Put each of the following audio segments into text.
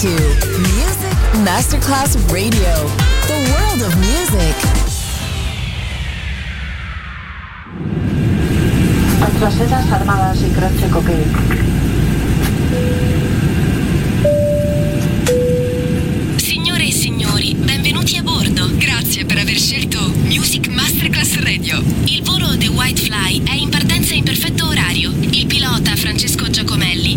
to Music Masterclass Radio, the world of music. Nuestras sedas armadas y croce coquet. Signore e signori, benvenuti a bordo. Grazie per aver scelto Music Masterclass Radio. Il volo The White Fly è in partenza in perfetto orario. Il pilota Francesco Giacomelli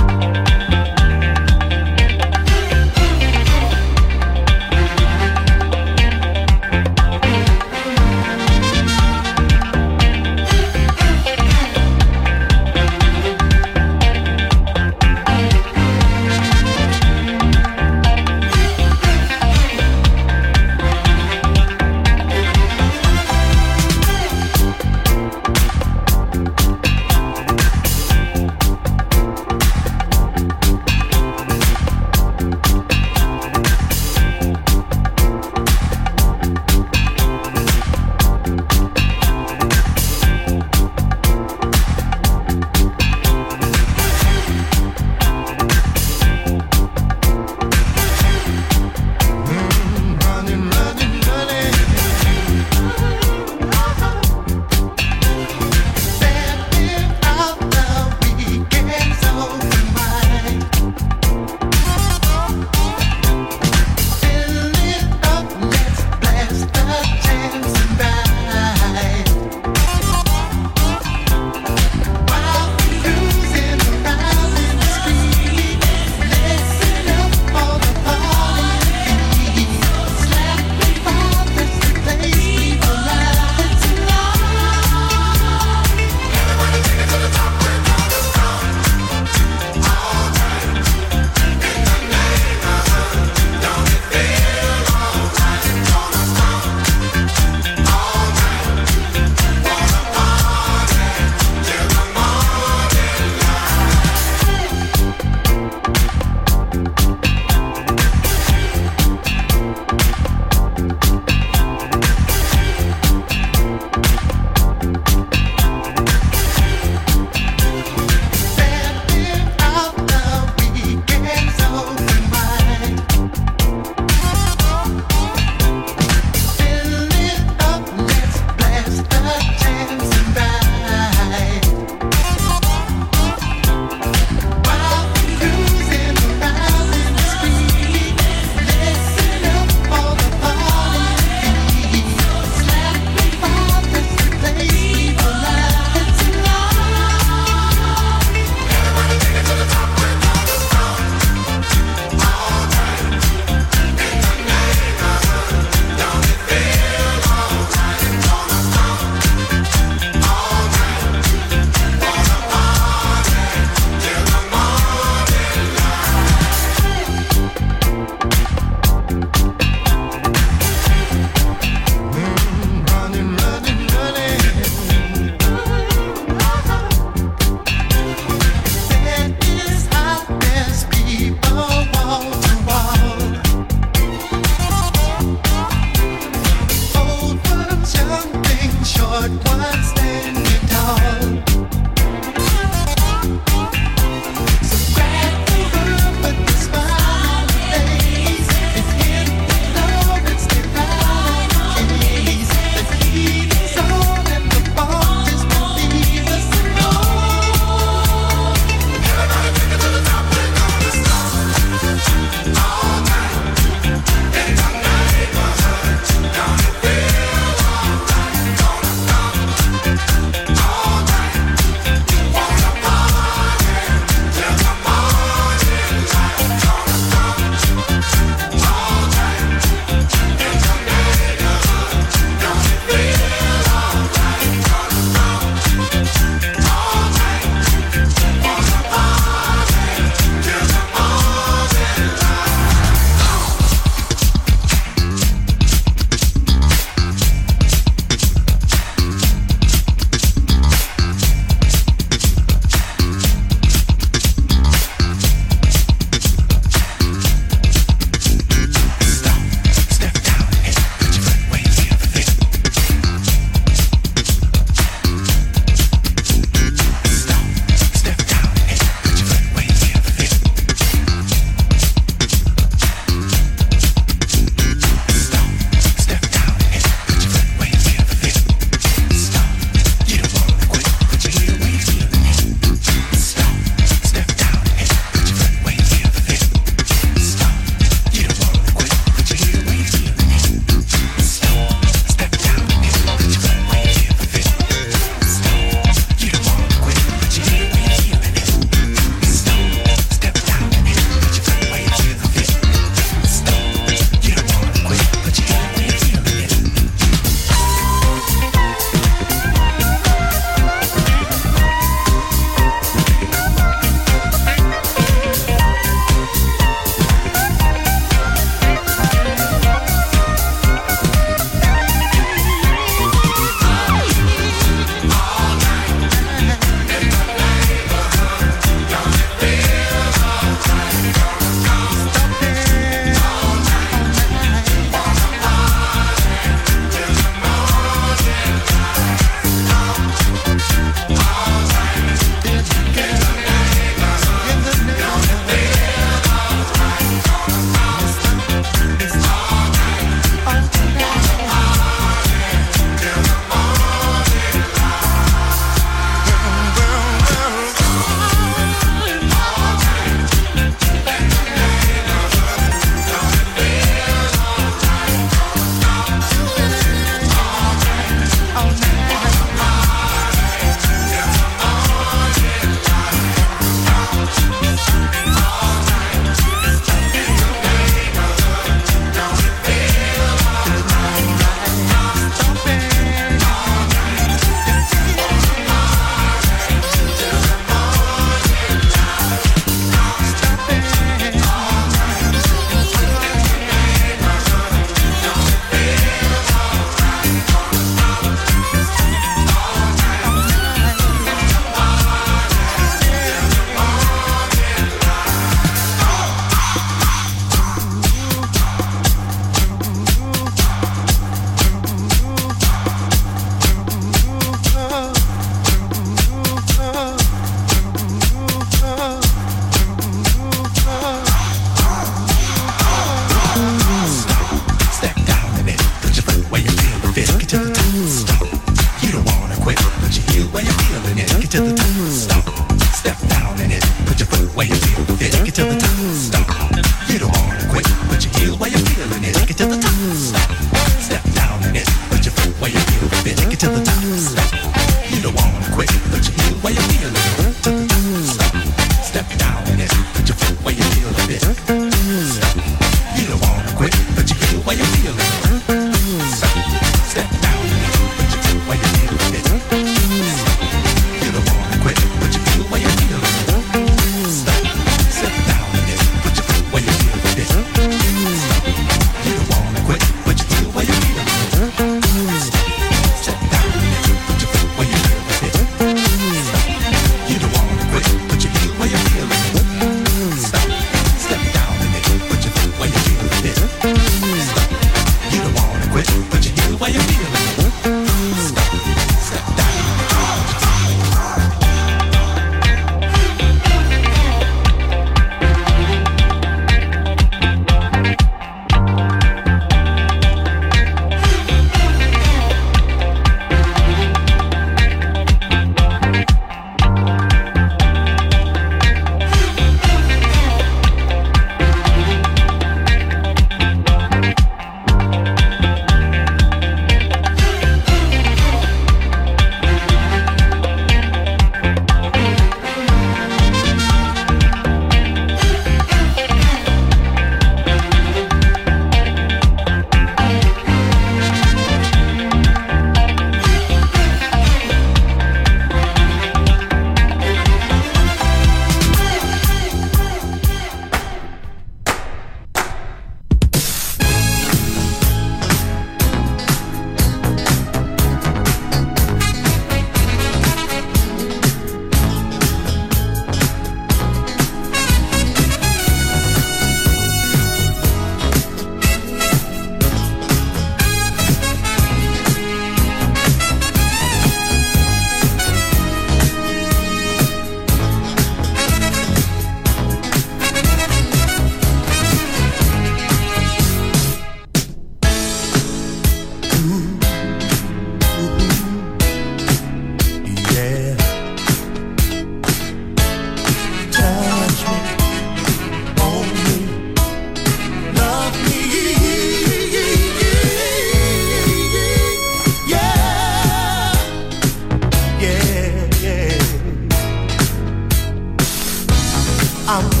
out.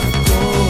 corazón.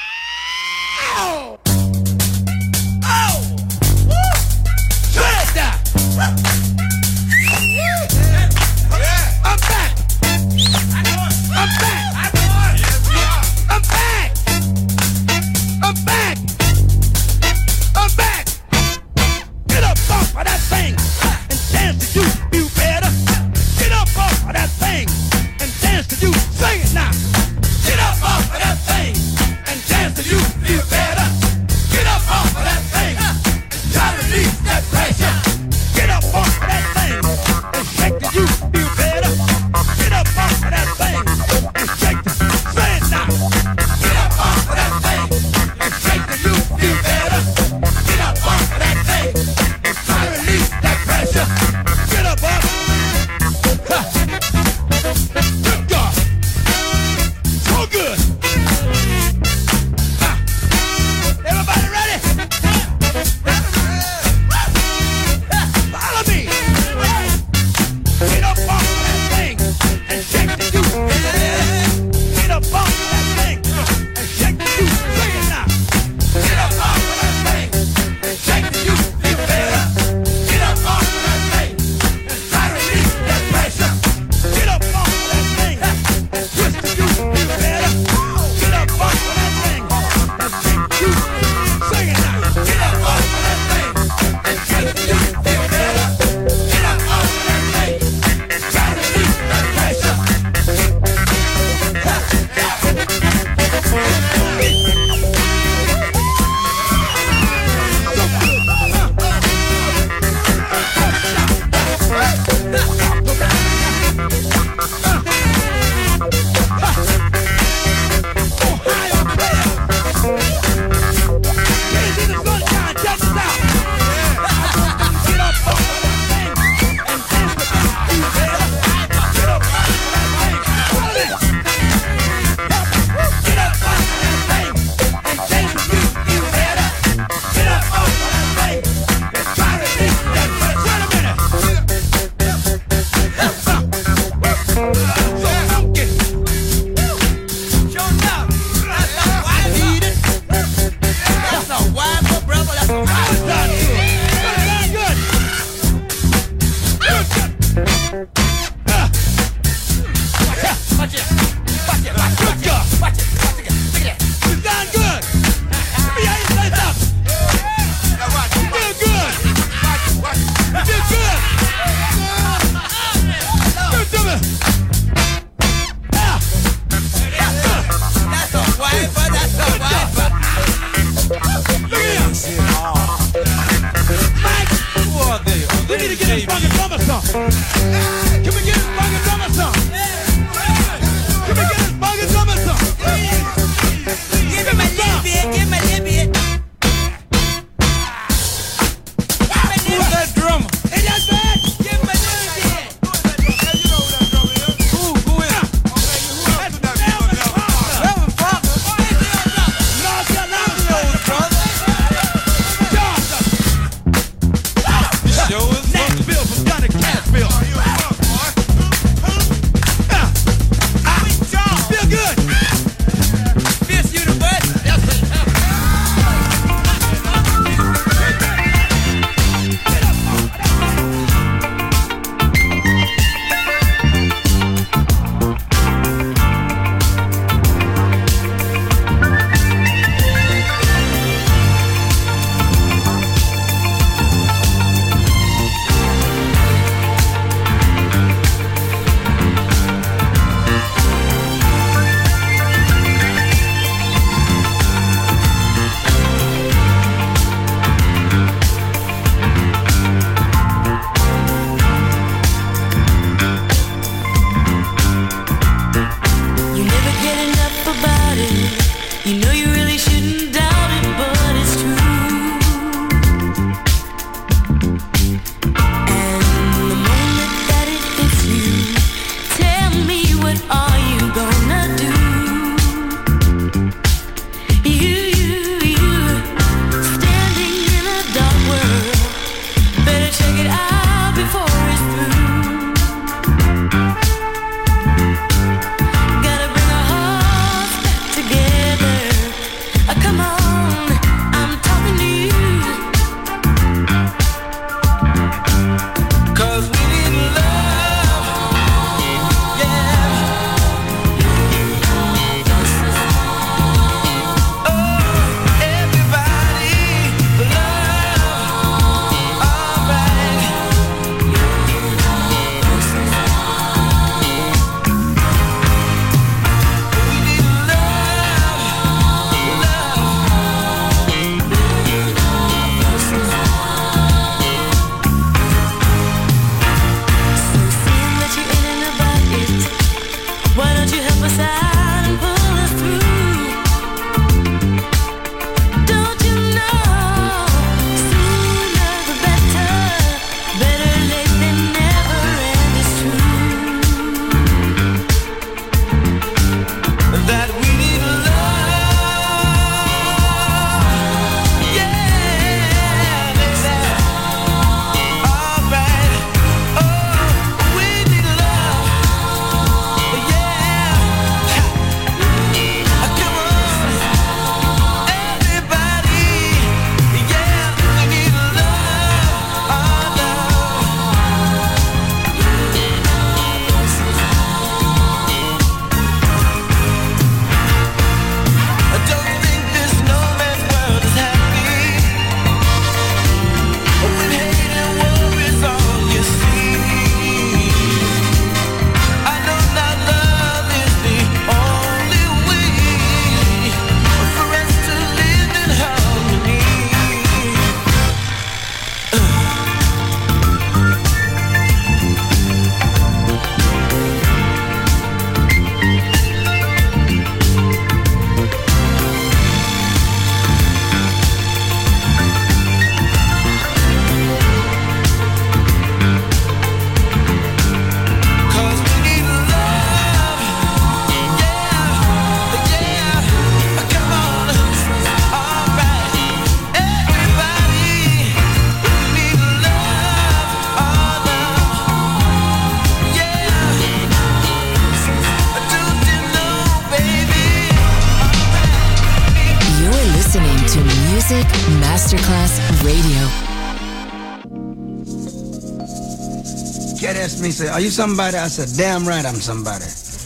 Asked me, say, are you somebody? I said, damn right I'm somebody.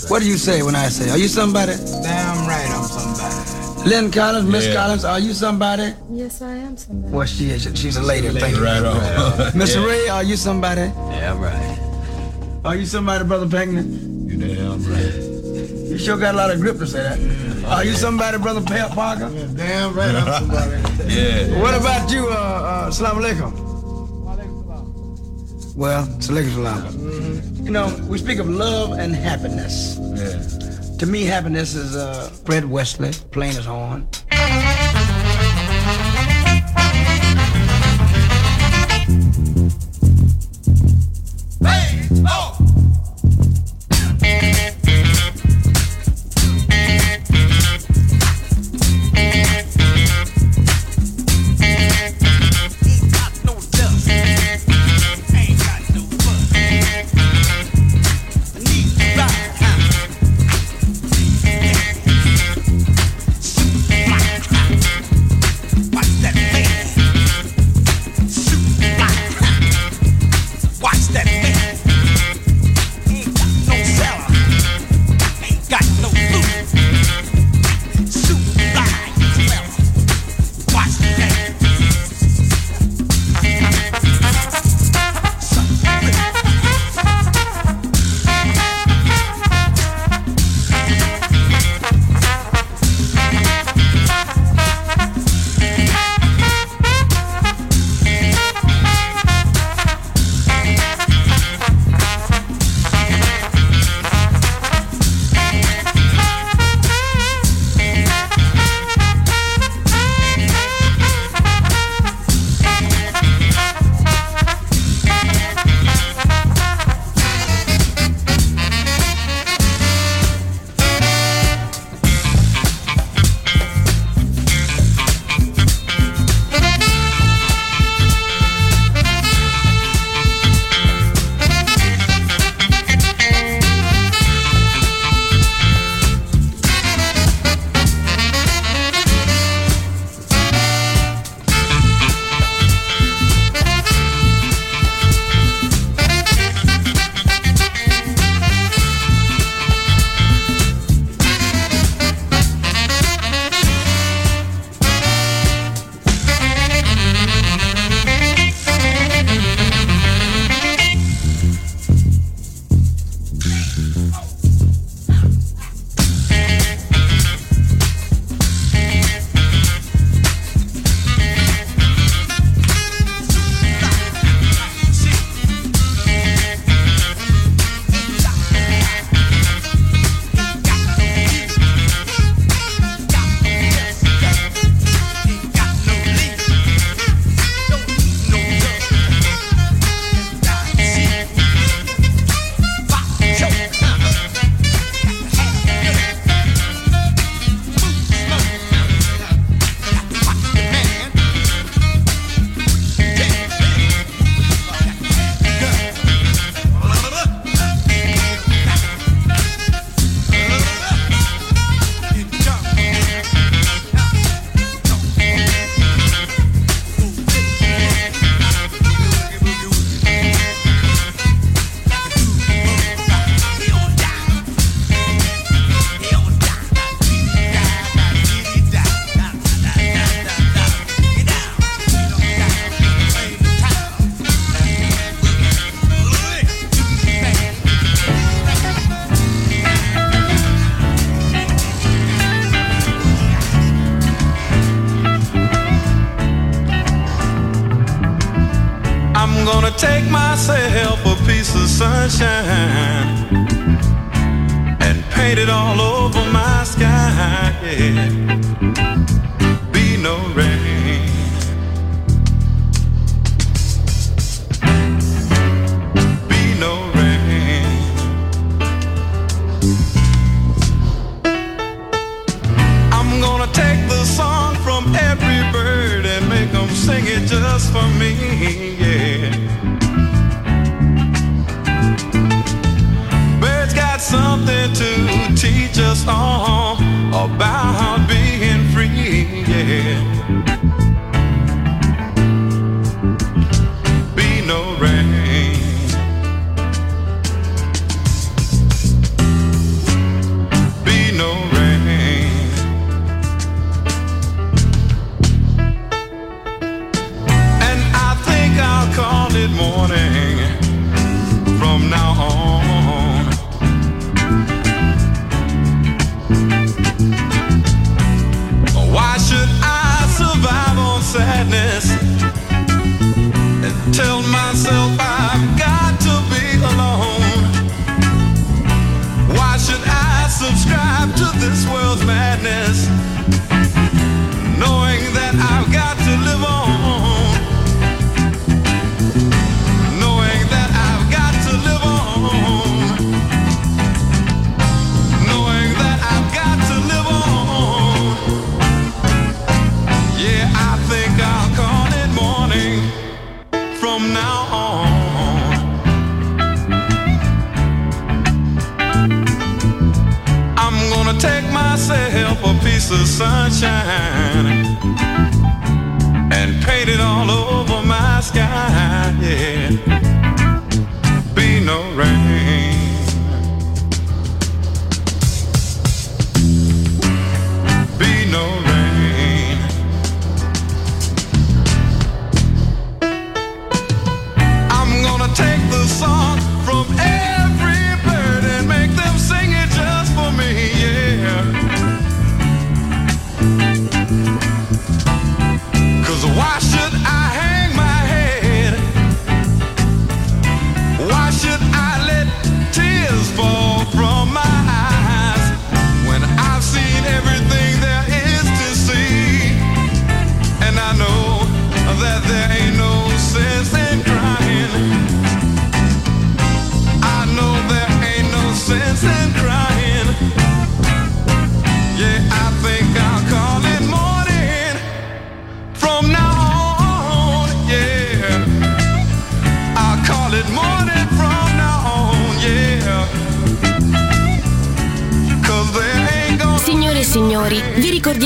What do you say when I say, are you somebody? Damn right I'm somebody. Lyn Collins, Miss Yeah. Collins, are you somebody? Yes, I am somebody. Well, she is. She's a lady. Thank you. Right on. Mr. Yeah. Ray, are you somebody? Yeah, right. Are you somebody, Brother Pinckney? You damn right. You sure got a lot of grip to say that. Are you somebody, Brother Pa- Parker? Damn right I'm somebody. yeah. What about you, uh, uh, Salam alaikum? Well, Salaikum salam. You know, we speak of love and happiness. Yeah. To me, happiness is uh, Fred Wesley, playing his horn.